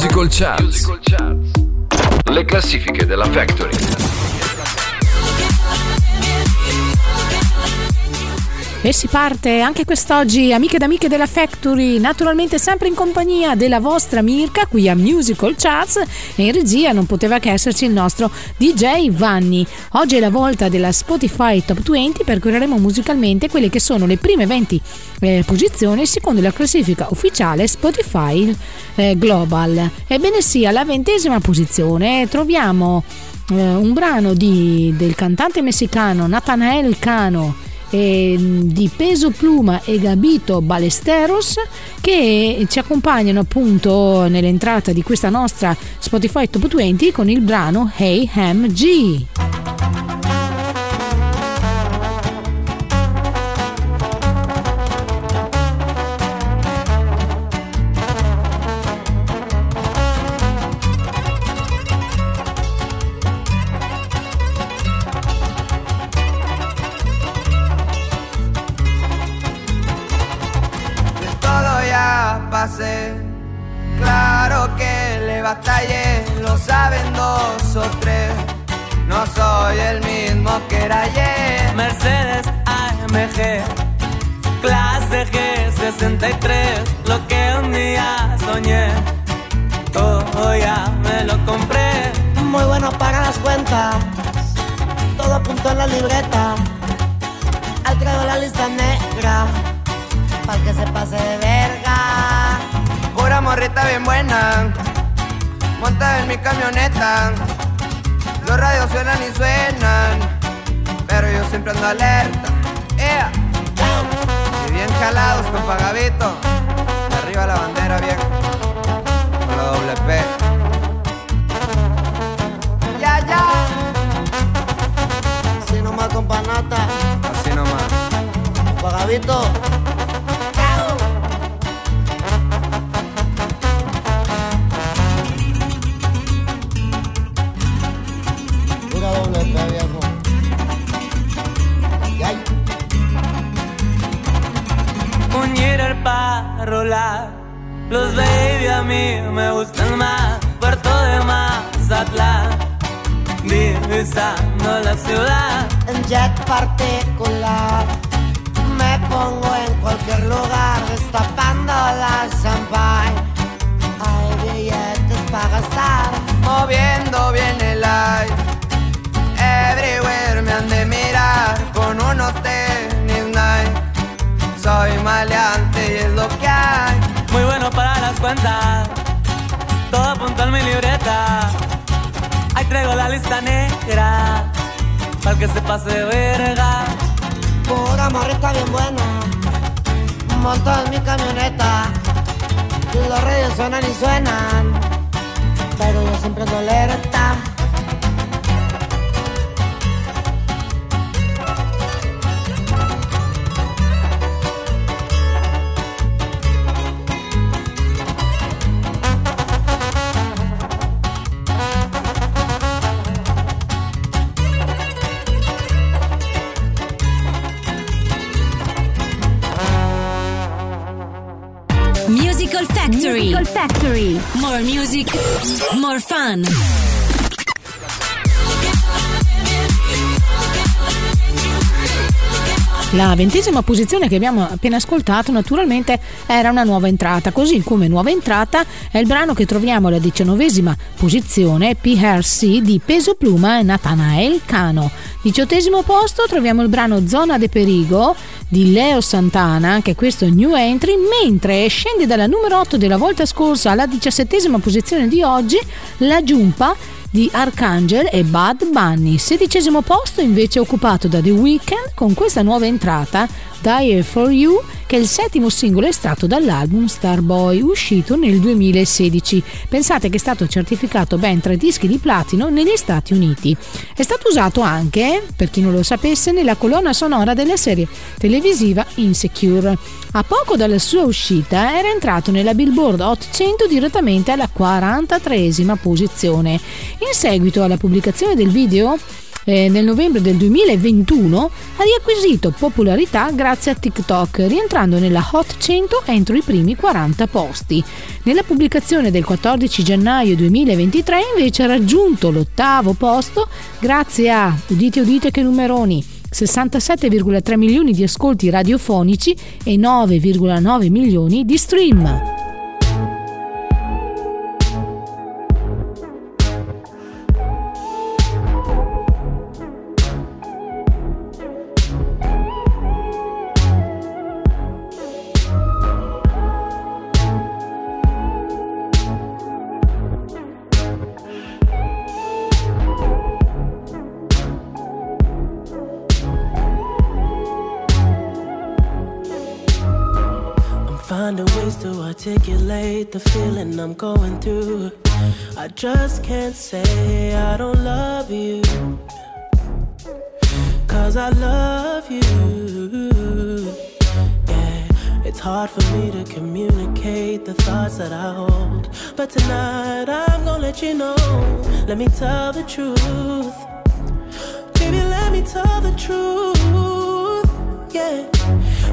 Musical Charts. Le classifiche della Factory. E si parte anche quest'oggi, amiche ed amiche della Factory, naturalmente sempre in compagnia della vostra Mirka qui a Musical Charts e in regia non poteva che esserci il nostro DJ Vanni. Oggi è la volta della Spotify Top 20 percorreremo musicalmente quelle che sono le prime 20 eh, posizioni secondo la classifica ufficiale Spotify eh, Global. Ebbene sì, alla ventesima posizione troviamo eh, un brano di, del cantante messicano Nathanael Cano eh, di Peso Pluma e Gabito Balesteros che ci accompagnano appunto nell'entrata di questa nostra Spotify Top 20 con il brano Hey Ham G. bueno para las cuentas, todo apunto en la libreta. Al traigo la lista negra, para que se pase de verga pura morrita bien buena, monta en mi camioneta. Los radios suenan y suenan, pero yo siempre ando alerta. Y bien jalados con pagabito, arriba la bandera bien, con la doble P. Ya. Así nomás con panata. Así nomás. Pagabito. Los baby a mí me gustan más. Puerto de Mazatlán, divisando la ciudad. En jet particular, me pongo en cualquier lugar, destapando la champagne. Hay billetes para gastar, moviendo bien el aire. Everywhere me han de mirar con unos tenis night. Soy maleante y es lo que hay muy bueno para las cuentas. Todo apunto en mi libreta. Ahí traigo la lista negra. Para que se pase de verga. Pura morrita bien buena. Monto en mi camioneta. Los reyes suenan y suenan. Pero yo siempre ando alerta. Factory. More music, more fun. La ventesima posizione che abbiamo appena ascoltato naturalmente era una nuova entrata, così come nuova entrata è il brano che troviamo alla diciannovesima posizione PRC di Peso Pluma e Nathanael Cano. Diciottesimo posto troviamo il brano Zona de Perigo di Leo Santana, anche questo new entry, mentre scende dalla numero 8 della volta scorsa alla diciassettesima posizione di oggi la Giumpa di Archangel e Bad Bunny. Sedicesimo posto invece occupato da The Weeknd con questa nuova entrata Die for You che è il settimo singolo estratto dall'album Starboy uscito nel 2016. Pensate che è stato certificato ben tre dischi di platino negli Stati Uniti. È stato usato anche, per chi non lo sapesse, nella colonna sonora della serie televisiva Insecure. A poco dalla sua uscita era entrato nella Billboard Hot 100 direttamente alla 43esima posizione. In seguito alla pubblicazione del video eh, nel novembre del 2021 ha riacquisito popolarità grazie a TikTok, rientrando nella Hot 100 entro i primi 40 posti. Nella pubblicazione del 14 gennaio 2023 invece ha raggiunto l'ottavo posto grazie a, udite udite che numeroni, 67,3 milioni di ascolti radiofonici e 9,9 milioni di stream. Articulate the feeling I'm going through. I just can't say I don't love you. Cause I love you. Yeah, it's hard for me to communicate the thoughts that I hold. But tonight I'm gonna let you know. Let me tell the truth. Baby, let me tell the truth. Yeah,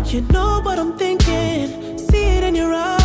you know what I'm thinking. See it in your eyes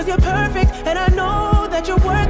cause you're perfect. And I know that you're worth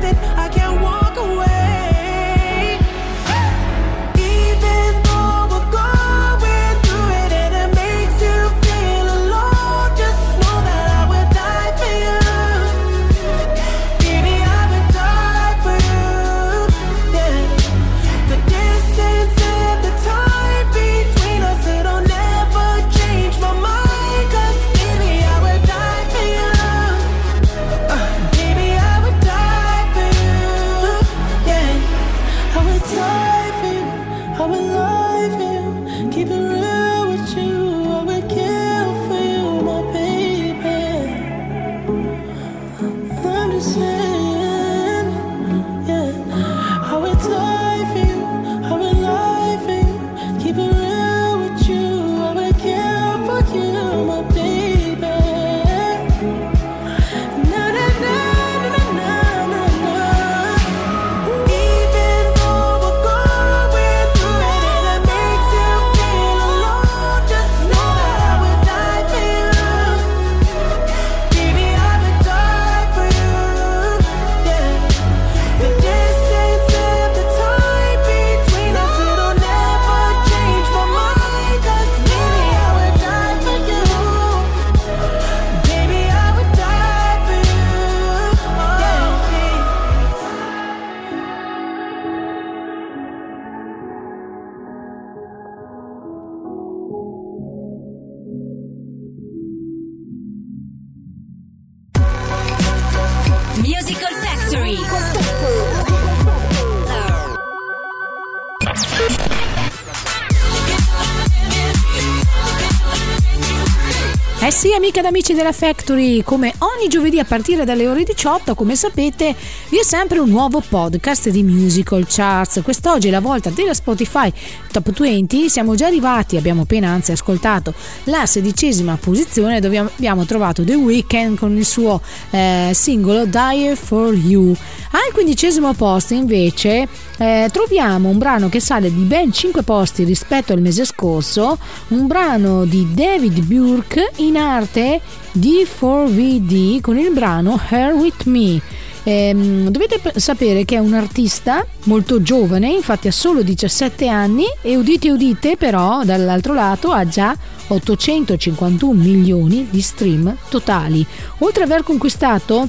Eh sì, amiche ed amici della Factory, come ogni giovedì a partire dalle ore 18, come sapete, vi è sempre un nuovo podcast di Musical Charts. Quest'oggi è la volta della Spotify Top 20, siamo già arrivati, abbiamo appena anzi ascoltato la sedicesima posizione dove abbiamo trovato The Weeknd con il suo eh, singolo Dire for You. Al quindicesimo posto invece eh, troviamo un brano che sale di ben 5 posti rispetto al mese scorso, un brano di David Burke in arte D4VD con il brano Hair With Me. Eh, dovete sapere che è un artista molto giovane, infatti ha solo 17 anni e udite udite però dall'altro lato ha già 851 milioni di stream totali. Oltre ad aver conquistato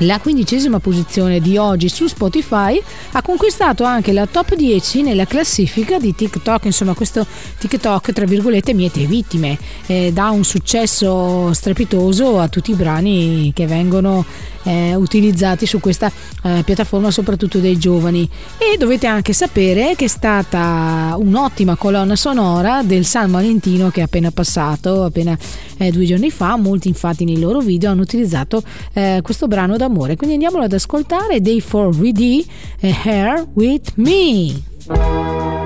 la quindicesima posizione di oggi su Spotify ha conquistato anche la top 10 nella classifica di TikTok, insomma questo TikTok tra virgolette miete vittime, eh, dà un successo strepitoso a tutti i brani che vengono eh, utilizzati su questa eh, piattaforma soprattutto dei giovani. E dovete anche sapere che è stata un'ottima colonna sonora del San Valentino che è appena passato appena eh, due giorni fa. Molti infatti nei loro video hanno utilizzato eh, questo brano d'amore. Quindi andiamolo ad ascoltare Day 4 VD Hair With Me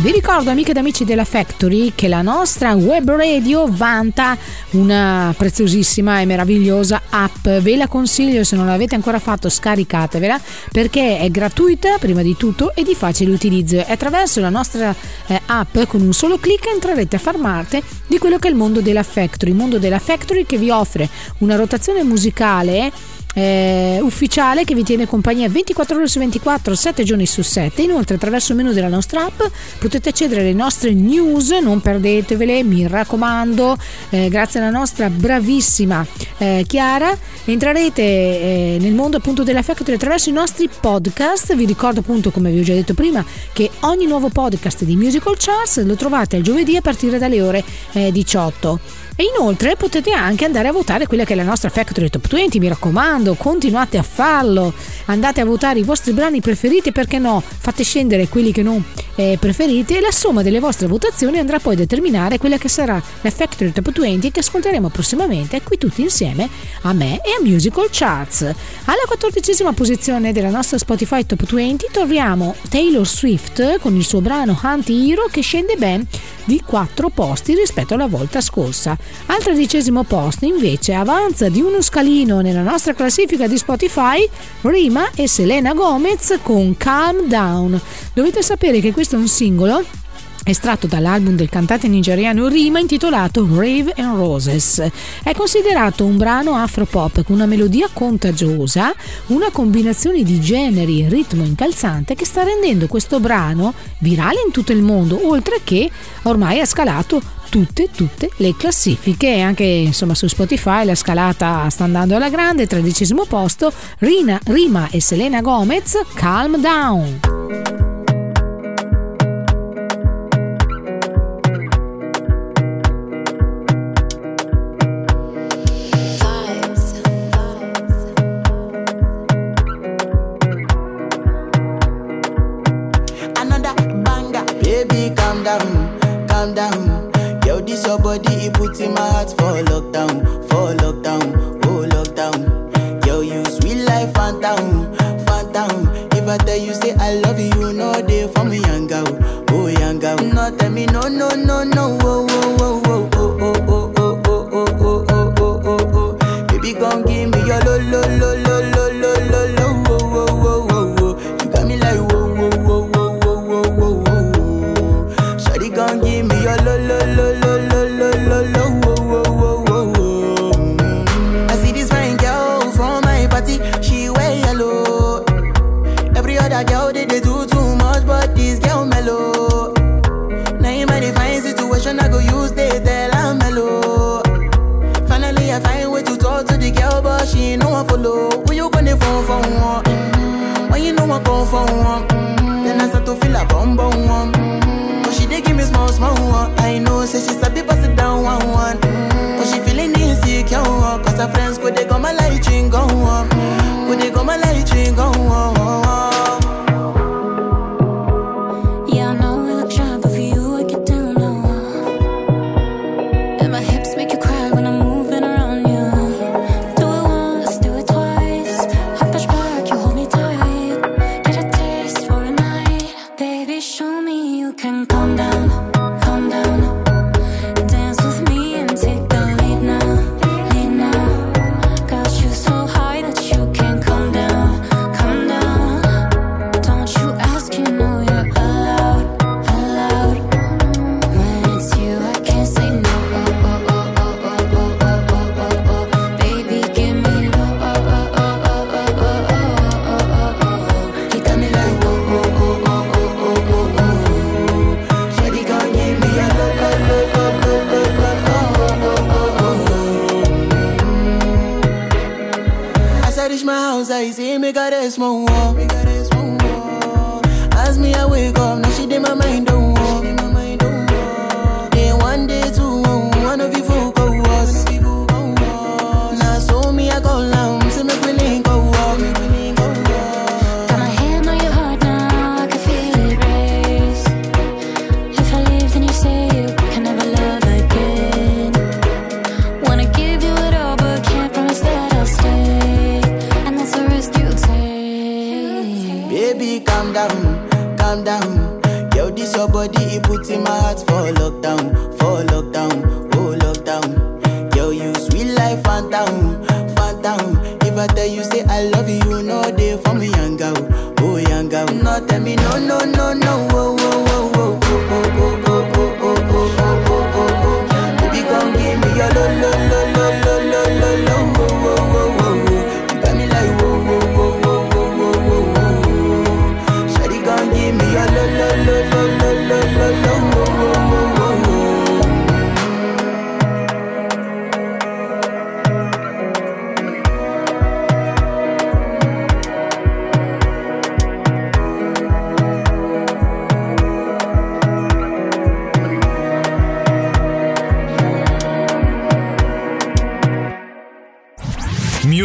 Vi ricordo amiche ed amici della Factory che la nostra web radio vanta una preziosissima e meravigliosa app. Ve la consiglio se non l'avete ancora fatto scaricatevela perché è gratuita prima di tutto e di facile utilizzo. E attraverso la nostra eh, app con un solo clic entrerete a far parte di quello che è il mondo della Factory, il mondo della Factory che vi offre una rotazione musicale eh, ufficiale che vi tiene compagnia 24 ore su 24, 7 giorni su 7. Inoltre, attraverso il menu della nostra app potete accedere alle nostre news, non perdetevele, mi raccomando. Eh, grazie alla nostra bravissima eh, Chiara, entrerete eh, nel mondo appunto della Factory attraverso i nostri podcast. Vi ricordo appunto, come vi ho già detto prima, che ogni nuovo podcast di Musical Charts lo trovate il giovedì a partire dalle ore 18. E inoltre potete anche andare a votare quella che è la nostra Factory Top 20, mi raccomando, continuate a farlo. Andate a votare i vostri brani preferiti, perché no? Fate scendere quelli che non eh, preferite e la somma delle vostre votazioni andrà poi a determinare quella che sarà la Factory Top 20 che ascolteremo prossimamente qui tutti insieme a me e a Musical Charts. Alla quattordicesima posizione della nostra Spotify Top 20 troviamo Taylor Swift con il suo brano Hunt Hero che scende ben di 4 posti rispetto alla volta scorsa. Al tredicesimo posto invece avanza di uno scalino nella nostra classifica di Spotify Rima e Selena Gomez con Calm Down. Dovete sapere che questo è un singolo estratto dall'album del cantante nigeriano Rima intitolato Rave and Roses. È considerato un brano afro-pop con una melodia contagiosa, una combinazione di generi e ritmo incalzante che sta rendendo questo brano virale in tutto il mondo, oltre che ormai ha scalato tutte, tutte le classifiche anche insomma su Spotify la scalata sta andando alla grande, tredicesimo posto, Rina, Rima e Selena Gomez, Calm Down. me no, no, no, no, oh. I'ma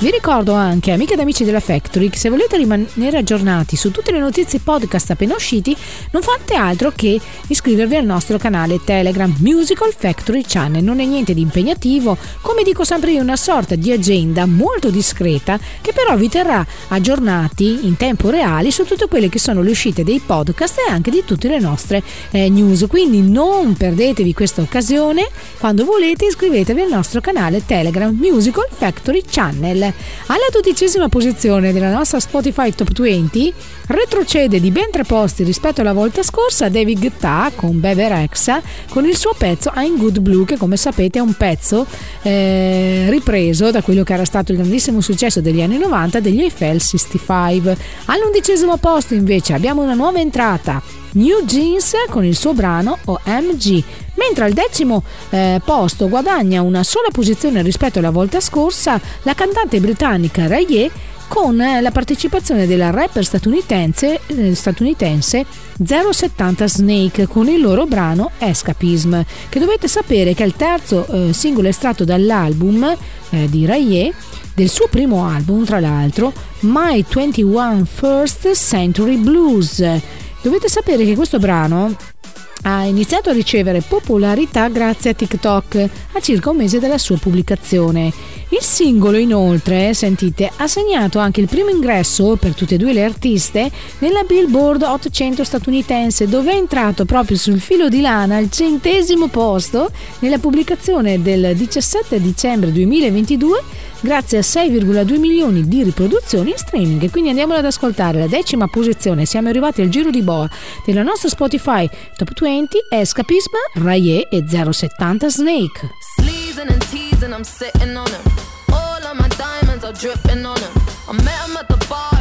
Vi ricordo anche, amiche ed amici della Factory, che se volete rimanere aggiornati su tutte le notizie podcast appena usciti, non fate altro che iscrivervi al nostro canale Telegram Musical Factory Channel. Non è niente di impegnativo, come dico sempre io, una sorta di agenda molto discreta che però vi terrà aggiornati in tempo reale su tutte quelle che sono le uscite dei podcast e anche di tutte le nostre eh, news. Quindi non perdetevi questa occasione, quando volete iscrivetevi al nostro canale Telegram Musical Factory Channel. Alla dodicesima posizione della nostra Spotify Top 20 retrocede di ben tre posti rispetto alla volta scorsa David Guetta con Bebe Rexha con il suo pezzo I'm Good Blue che come sapete è un pezzo eh, ripreso da quello che era stato il grandissimo successo degli anni 90 degli Eiffel 65. All'undicesimo posto invece abbiamo una nuova entrata New Jeans con il suo brano OMG, mentre al decimo eh, posto guadagna una sola posizione rispetto alla volta scorsa la cantante britannica Raye con eh, la partecipazione della rapper statunitense, eh, statunitense 070 Snake con il loro brano Escapism, che dovete sapere che è il terzo eh, singolo estratto dall'album eh, di Raye del suo primo album, tra l'altro, My 21 First Century Blues. Dovete sapere che questo brano ha iniziato a ricevere popolarità grazie a TikTok a circa un mese dalla sua pubblicazione. Il singolo inoltre, sentite, ha segnato anche il primo ingresso per tutte e due le artiste nella Billboard 800 statunitense dove è entrato proprio sul filo di lana al centesimo posto nella pubblicazione del 17 dicembre 2022 grazie a 6,2 milioni di riproduzioni in streaming. Quindi andiamolo ad ascoltare la decima posizione. Siamo arrivati al giro di boa della nostra Spotify Top 20 Escapism, Raye e 070 Snake. And I'm sitting on him. All of my diamonds are dripping on him. I met him at the bar,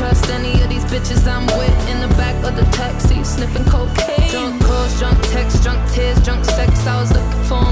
Trust any of these bitches I'm with in the back of the taxi, sniffing cocaine. Drunk calls, drunk texts, drunk tears, drunk sex. I was looking for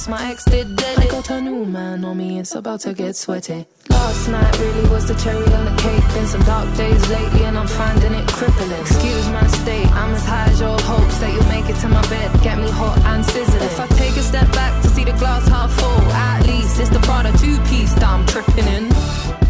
since my ex did dead. I got a new man on me, it's about to get sweaty. Last night really was the cherry on the cake. Been some dark days lately, and I'm finding it crippling. Excuse my state, I'm as high as your hopes that you'll make it to my bed. Get me hot and sizzling. If I take a step back to see the glass half full, at least it's the Prada two piece that I'm tripping in.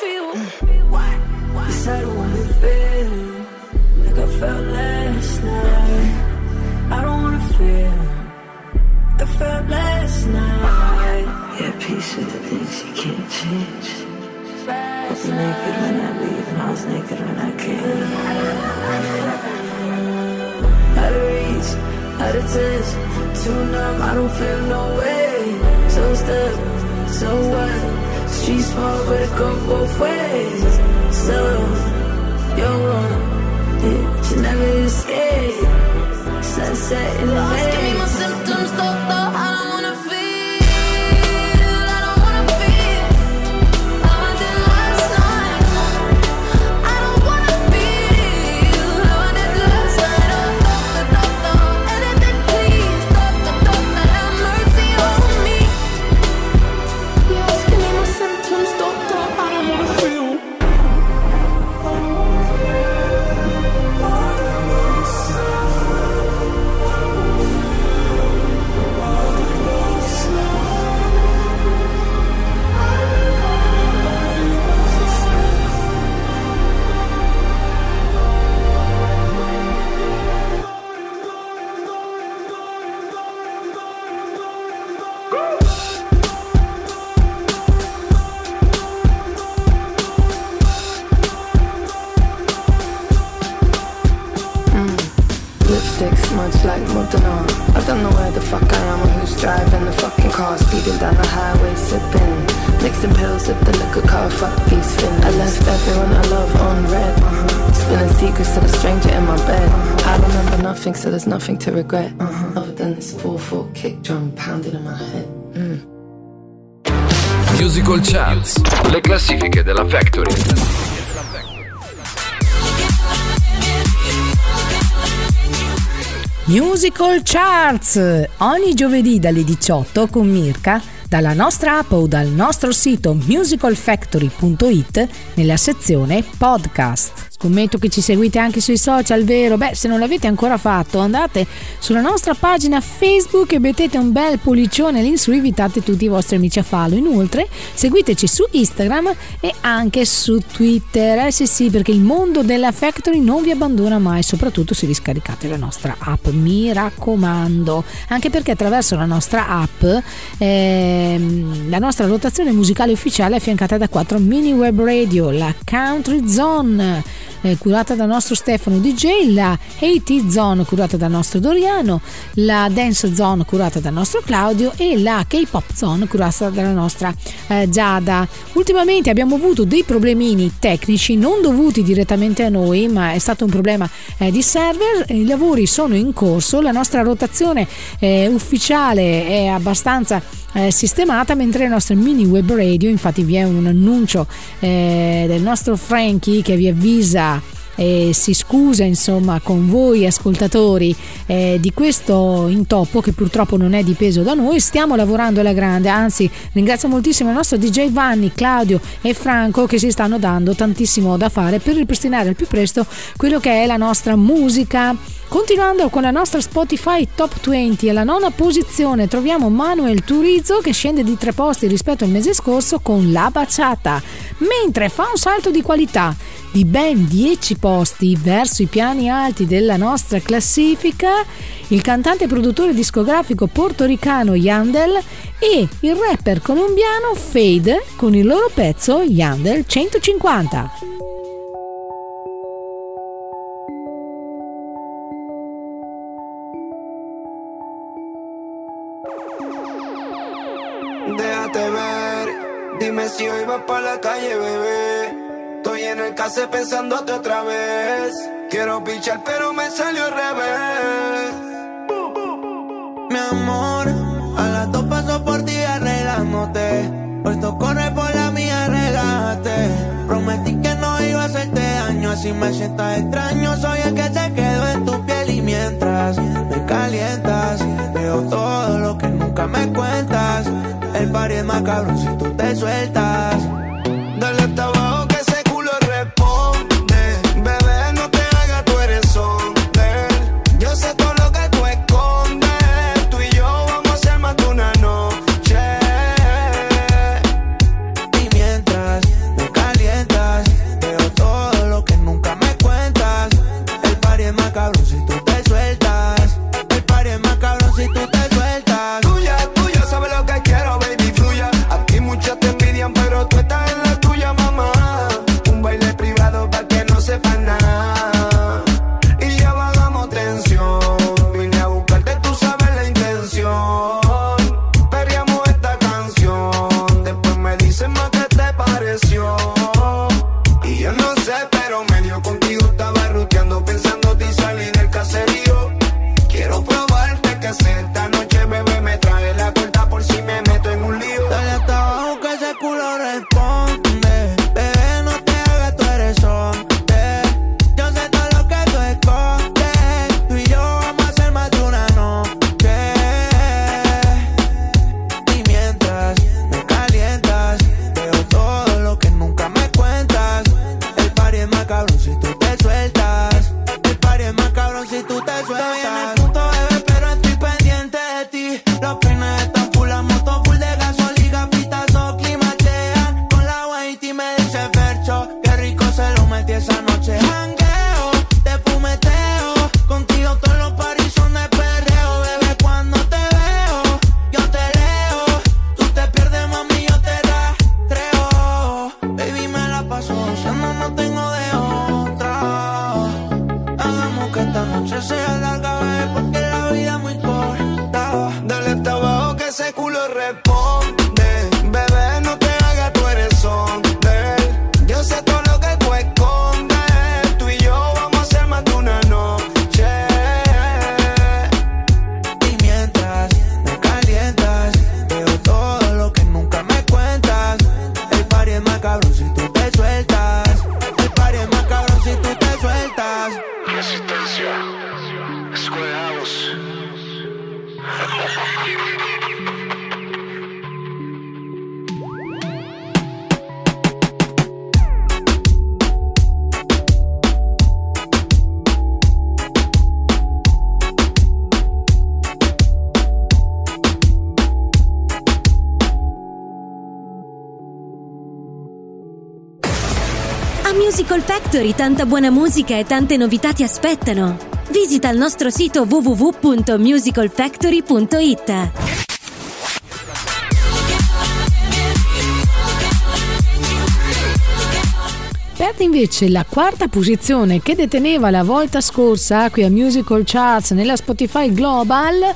don't wanna feel. I don't wanna feel like I felt last night. I don't wanna feel like I felt last night. Yeah, peace with the things you can't change. I was naked when I leave, and I was naked when I came. Out of reach, out of touch, too numb, I don't feel no way. So stuck, so what? Street small, but it go both ways. So, you're yeah, but you never escape. Sunset in the Give me my symptoms, doctor. Lipstick smudged like Modena. I don't know where the fuck I am or who's driving the fucking car. Speeding down the highway, sipping. Mixing pills with the liquor car, fuck these fins. I left everyone I love on red. Uh-huh. Spilling secrets to the stranger in my bed. I remember nothing, so there's nothing to regret. Uh-huh. Other than this 4-4 kick drum pounding in my head. Mm. Musical Charts, le classifiche della Factory. Musical Charts ogni giovedì dalle 18 con Mirka dalla nostra app o dal nostro sito musicalfactory.it nella sezione podcast. Scommetto che ci seguite anche sui social, vero? Beh, se non l'avete ancora fatto, andate sulla nostra pagina Facebook e mettete un bel pollicione lì su, invitate tutti i vostri amici a farlo. Inoltre, seguiteci su Instagram e anche su Twitter. Eh sì, sì, perché il mondo della Factory non vi abbandona mai, soprattutto se vi scaricate la nostra app, mi raccomando. Anche perché attraverso la nostra app ehm, la nostra rotazione musicale ufficiale è affiancata da quattro mini web radio, la Country Zone eh, curata dal nostro Stefano DJ, la 80 Zone curata dal nostro Doriano, la Dance Zone curata dal nostro Claudio e la K-Pop Zone curata dalla nostra eh, Giada. Ultimamente abbiamo avuto dei problemini tecnici non dovuti direttamente a noi, ma è stato un problema eh, di server. I lavori sono in corso, la nostra rotazione eh, ufficiale è abbastanza eh, sistemata mentre le nostre mini web radio infatti vi è un annuncio eh, del nostro Frankie che vi avvisa e si scusa insomma con voi ascoltatori eh, di questo intoppo che purtroppo non è dipeso da noi. Stiamo lavorando alla grande anzi ringrazio moltissimo il nostro DJ Vanni Claudio e Franco che si stanno dando tantissimo da fare per ripristinare al più presto quello che è la nostra musica. Continuando con la nostra Spotify Top 20, alla nona posizione troviamo Manuel Turizzo che scende di tre posti rispetto al mese scorso con La Baciata, mentre fa un salto di qualità di ben 10 posti verso i piani alti della nostra classifica il cantante e produttore discografico portoricano Yandel e il rapper colombiano Fade con il loro pezzo Yandel 150. Déjate ver, dime si hoy vas para la calle, bebé. Estoy en el case pensándote otra vez. Quiero pichar, pero me salió al revés. Mi amor, a las dos paso por ti arreglándote. Puesto corre por la mía, relájate. Prometí que no iba a hacerte daño, así me sientas extraño. Soy el que se quedó en tu piel y mientras me calientas, veo todo lo que nunca me cuentas. El party es más cabrón si tú te sueltas. Factory tanta buona musica e tante novità ti aspettano. Visita il nostro sito www.musicalfactory.it. Perde invece la quarta posizione che deteneva la volta scorsa qui a Musical Charts nella Spotify Global.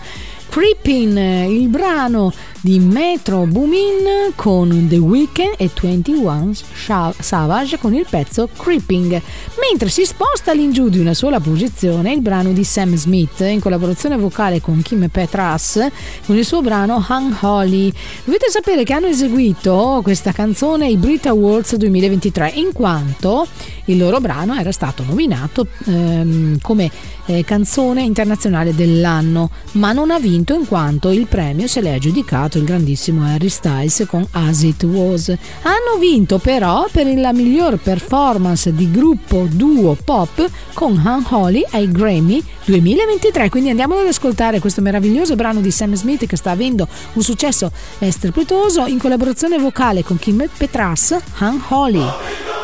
Creepin, il brano di Metro Boomin con The Weeknd e 21 Sha- Savage con il pezzo Creeping, mentre si sposta all'ingiù di una sola posizione il brano di Sam Smith in collaborazione vocale con Kim Petras con il suo brano Unholy. Dovete sapere che hanno eseguito questa canzone ai Brit Awards 2023 in quanto il loro brano era stato nominato ehm, come eh, canzone internazionale dell'anno, ma non ha vinto in quanto il premio se l'è aggiudicato cantato il grandissimo Harry Styles con As It Was. Hanno vinto però per la miglior performance di gruppo duo pop con Han Holly ai Grammy 2023. Quindi andiamo ad ascoltare questo meraviglioso brano di Sam Smith che sta avendo un successo eh, strepitoso in collaborazione vocale con Kim Petras, Han Holly.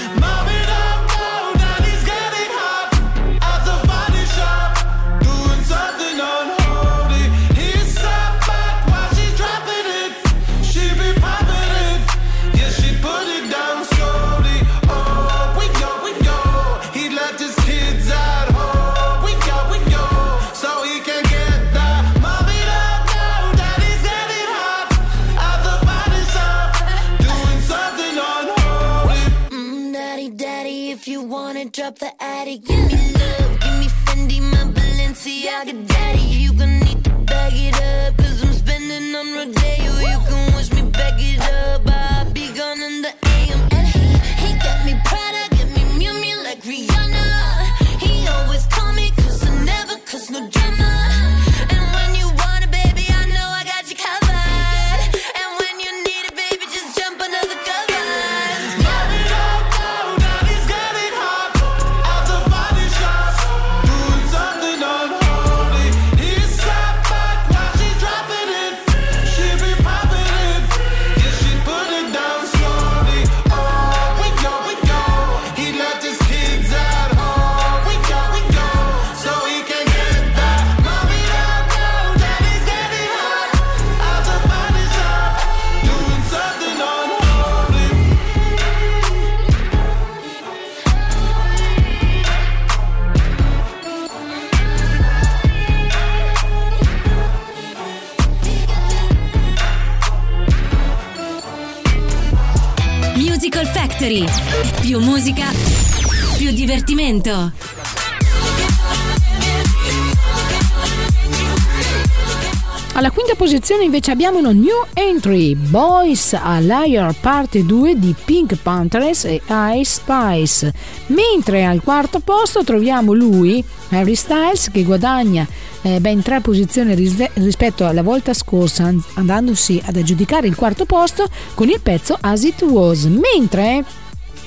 The attic, give me Musical Factory. Più musica, più divertimento. Alla quinta posizione invece abbiamo una new entry, Boys a Liar Parte 2 di Pink Panthers e Ice Spice. Mentre al quarto posto troviamo lui, Harry Styles, che guadagna ben tre posizioni rispetto alla volta scorsa, an- andandosi ad aggiudicare il quarto posto con il pezzo As It Was. Mentre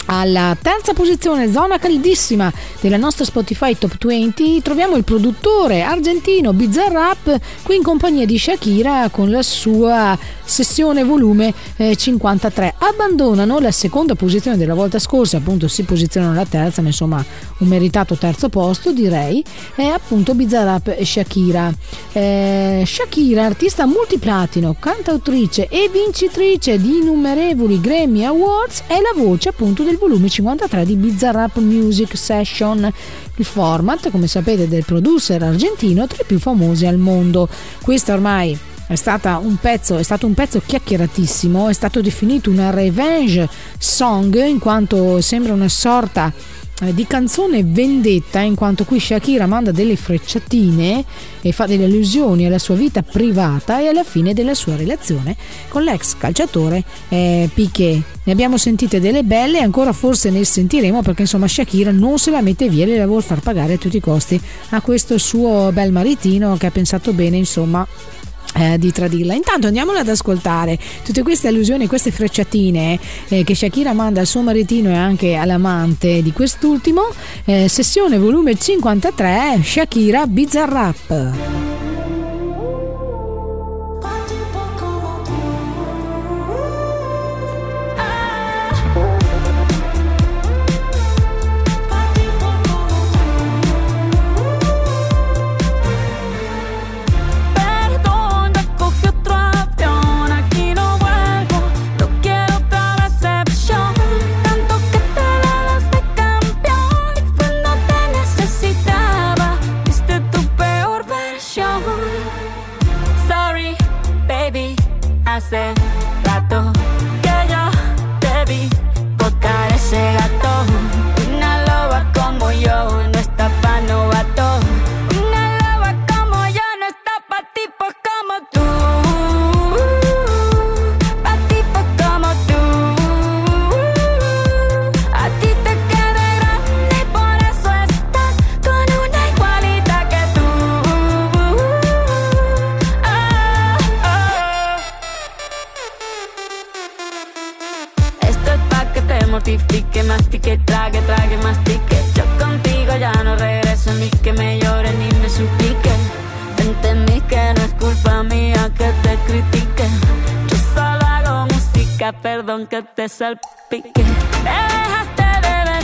alla terza posizione, zona caldissima della nostra Spotify Top 20, troviamo il produttore argentino Bizarrap qui in compagnia di Shakira con la sua sessione volume eh, 53. Abbandonano la seconda posizione della volta scorsa, appunto si posizionano alla terza, ma insomma un meritato terzo posto direi, è appunto Bizarrap e Shakira. Eh, Shakira, artista multiplatino, cantautrice e vincitrice di innumerevoli Grammy Awards, è la voce appunto del volume 53 di Bizarrap Music Session, il format, come sapete, del producer argentino tra i più famosi al mondo. Questa ormai è, pezzo, è stato un pezzo chiacchieratissimo, è stato definito una revenge song in quanto sembra una sorta eh, di canzone vendetta in quanto qui Shakira manda delle frecciatine e fa delle allusioni alla sua vita privata e alla fine della sua relazione con l'ex calciatore eh, Piquet. Ne abbiamo sentite delle belle e ancora forse ne sentiremo perché insomma Shakira non se la mette via e la vuol far pagare a tutti i costi a questo suo bel maritino che ha pensato bene insomma eh, di tradirla. Intanto andiamola ad ascoltare tutte queste allusioni, queste frecciatine eh, che Shakira manda al suo maritino e anche all'amante di quest'ultimo. Eh, sessione volume 53 Shakira Bizarrap. say culpa mía que te critique. Yo solo hago música, perdón que te salpique. Te dejaste de vecina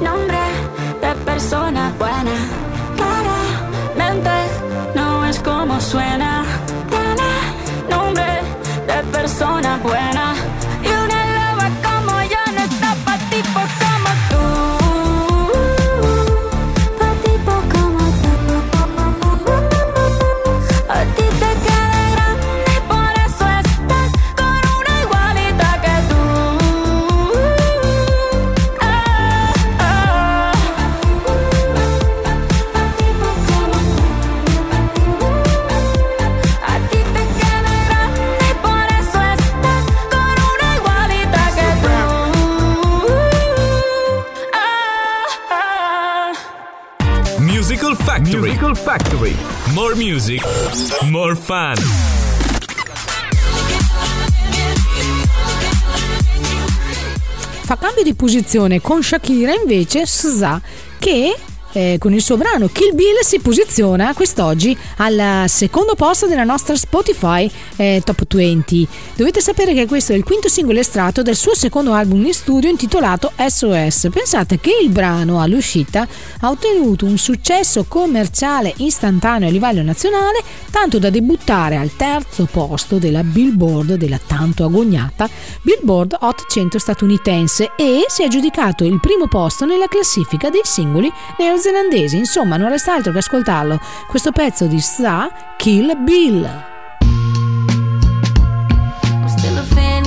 nombre de persona buena. Claramente no es como suena. Music, more fun. Fa cambio di posizione con Shakira invece SZA che eh, con il suo brano Kill Bill si posiziona quest'oggi al secondo posto della nostra Spotify eh, Top 20. Dovete sapere che questo è il quinto singolo estratto del suo secondo album in studio intitolato SOS. Pensate che il brano all'uscita ha ottenuto un successo commerciale istantaneo a livello nazionale, tanto da debuttare al terzo posto della Billboard, della tanto agognata Billboard Hot 100 statunitense e si è aggiudicato il primo posto nella classifica dei singoli neozelandesi. Insomma, non resta altro che ascoltarlo. Questo pezzo di SZA, Kill Bill. I'm still a fan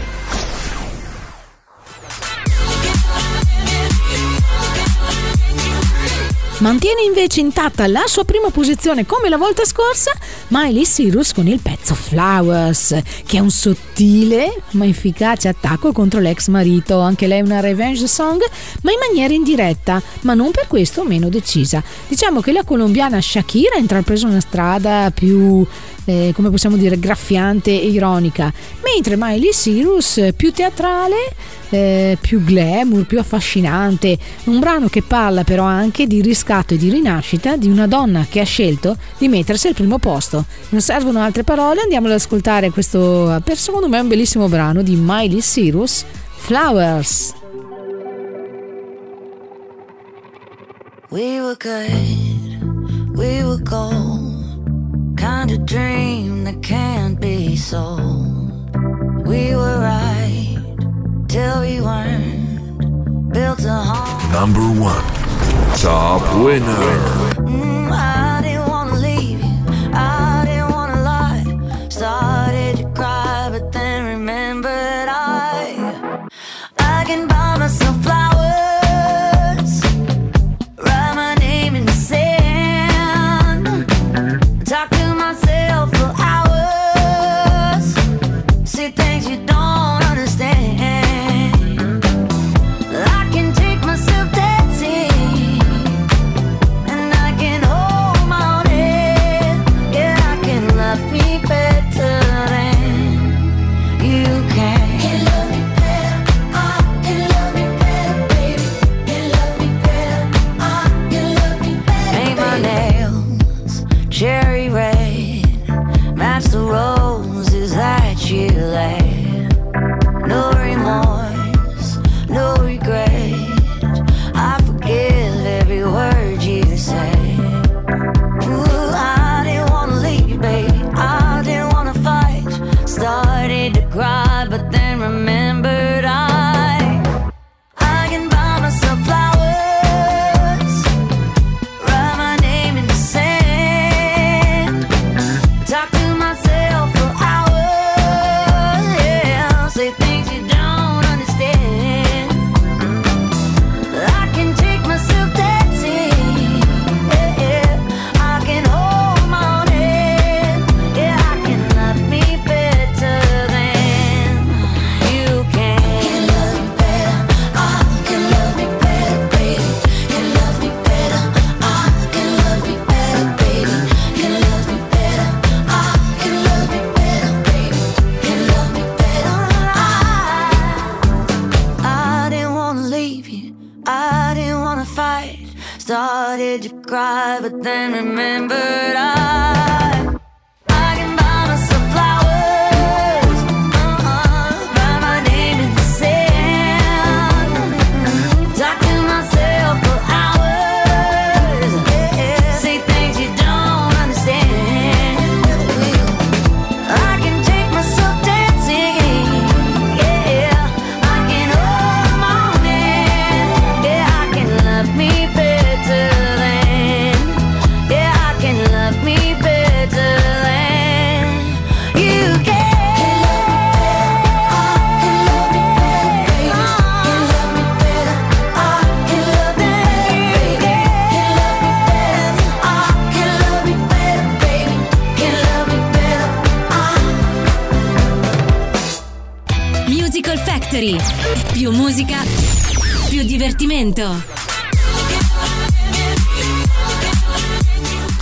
Mantiene invece intatta la sua prima posizione come la volta scorsa Miley Cyrus con il pezzo Flowers, che è un sottile ma efficace attacco contro l'ex marito. Anche lei una revenge song, ma in maniera indiretta, ma non per questo meno decisa. Diciamo che la colombiana Shakira ha intrapreso una strada più eh, come possiamo dire, graffiante e ironica, mentre Miley Cyrus eh, più teatrale, eh, più glamour, più affascinante. Un brano che parla però anche di riscatto e di rinascita di una donna che ha scelto di mettersi al primo posto. Non servono altre parole, andiamo ad ascoltare questo, per secondo me, un bellissimo brano di Miley Cyrus, Flowers. We were good, we were gold. Sold. We were right till we weren't. Built a home. Number one. Top winner. Mm,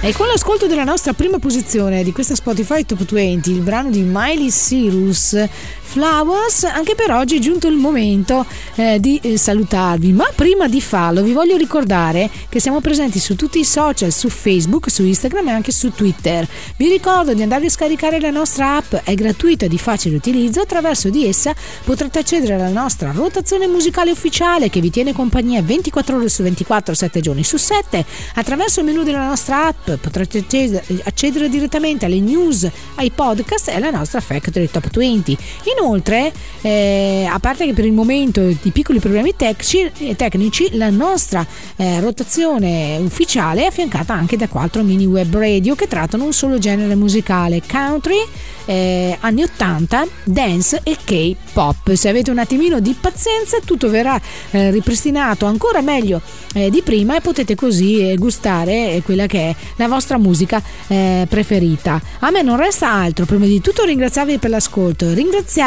E con l'ascolto della nostra prima posizione di questa Spotify Top 20, il brano di Miley Cyrus, Flowers. Anche per oggi è giunto il momento eh, di eh, salutarvi, ma prima di farlo vi voglio ricordare che siamo presenti su tutti i social, su Facebook, su Instagram e anche su Twitter. Vi ricordo di andarvi a scaricare la nostra app, è gratuita e di facile utilizzo, attraverso di essa potrete accedere alla nostra rotazione musicale ufficiale che vi tiene compagnia 24 ore su 24, 7 giorni su 7. Attraverso il menu della nostra app potrete accedere, accedere direttamente alle news, ai podcast e alla nostra Factory Top 20. Inoltre, eh, a parte che per il momento di piccoli problemi tecnici, tecnici la nostra eh, rotazione ufficiale è affiancata anche da quattro mini web radio che trattano un solo genere musicale, country, eh, anni 80, dance e K-pop. Se avete un attimino di pazienza tutto verrà eh, ripristinato ancora meglio eh, di prima e potete così eh, gustare eh, quella che è la vostra musica eh, preferita. A me non resta altro, prima di tutto ringraziarvi per l'ascolto,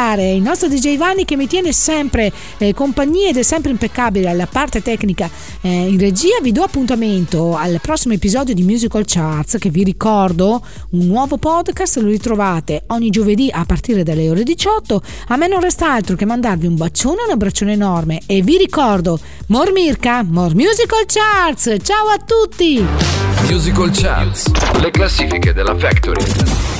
ringraziare il nostro DJ Vanni che mi tiene sempre eh, compagnia ed è sempre impeccabile alla parte tecnica eh, in regia. Vi do appuntamento al prossimo episodio di Musical Charts che vi ricordo un nuovo podcast, lo ritrovate ogni giovedì a partire dalle ore 18. A me non resta altro che mandarvi un bacione, un abbraccione enorme e vi ricordo More Mirka, More Musical Charts. Ciao a tutti! Musical Charts. Le classifiche della Factory.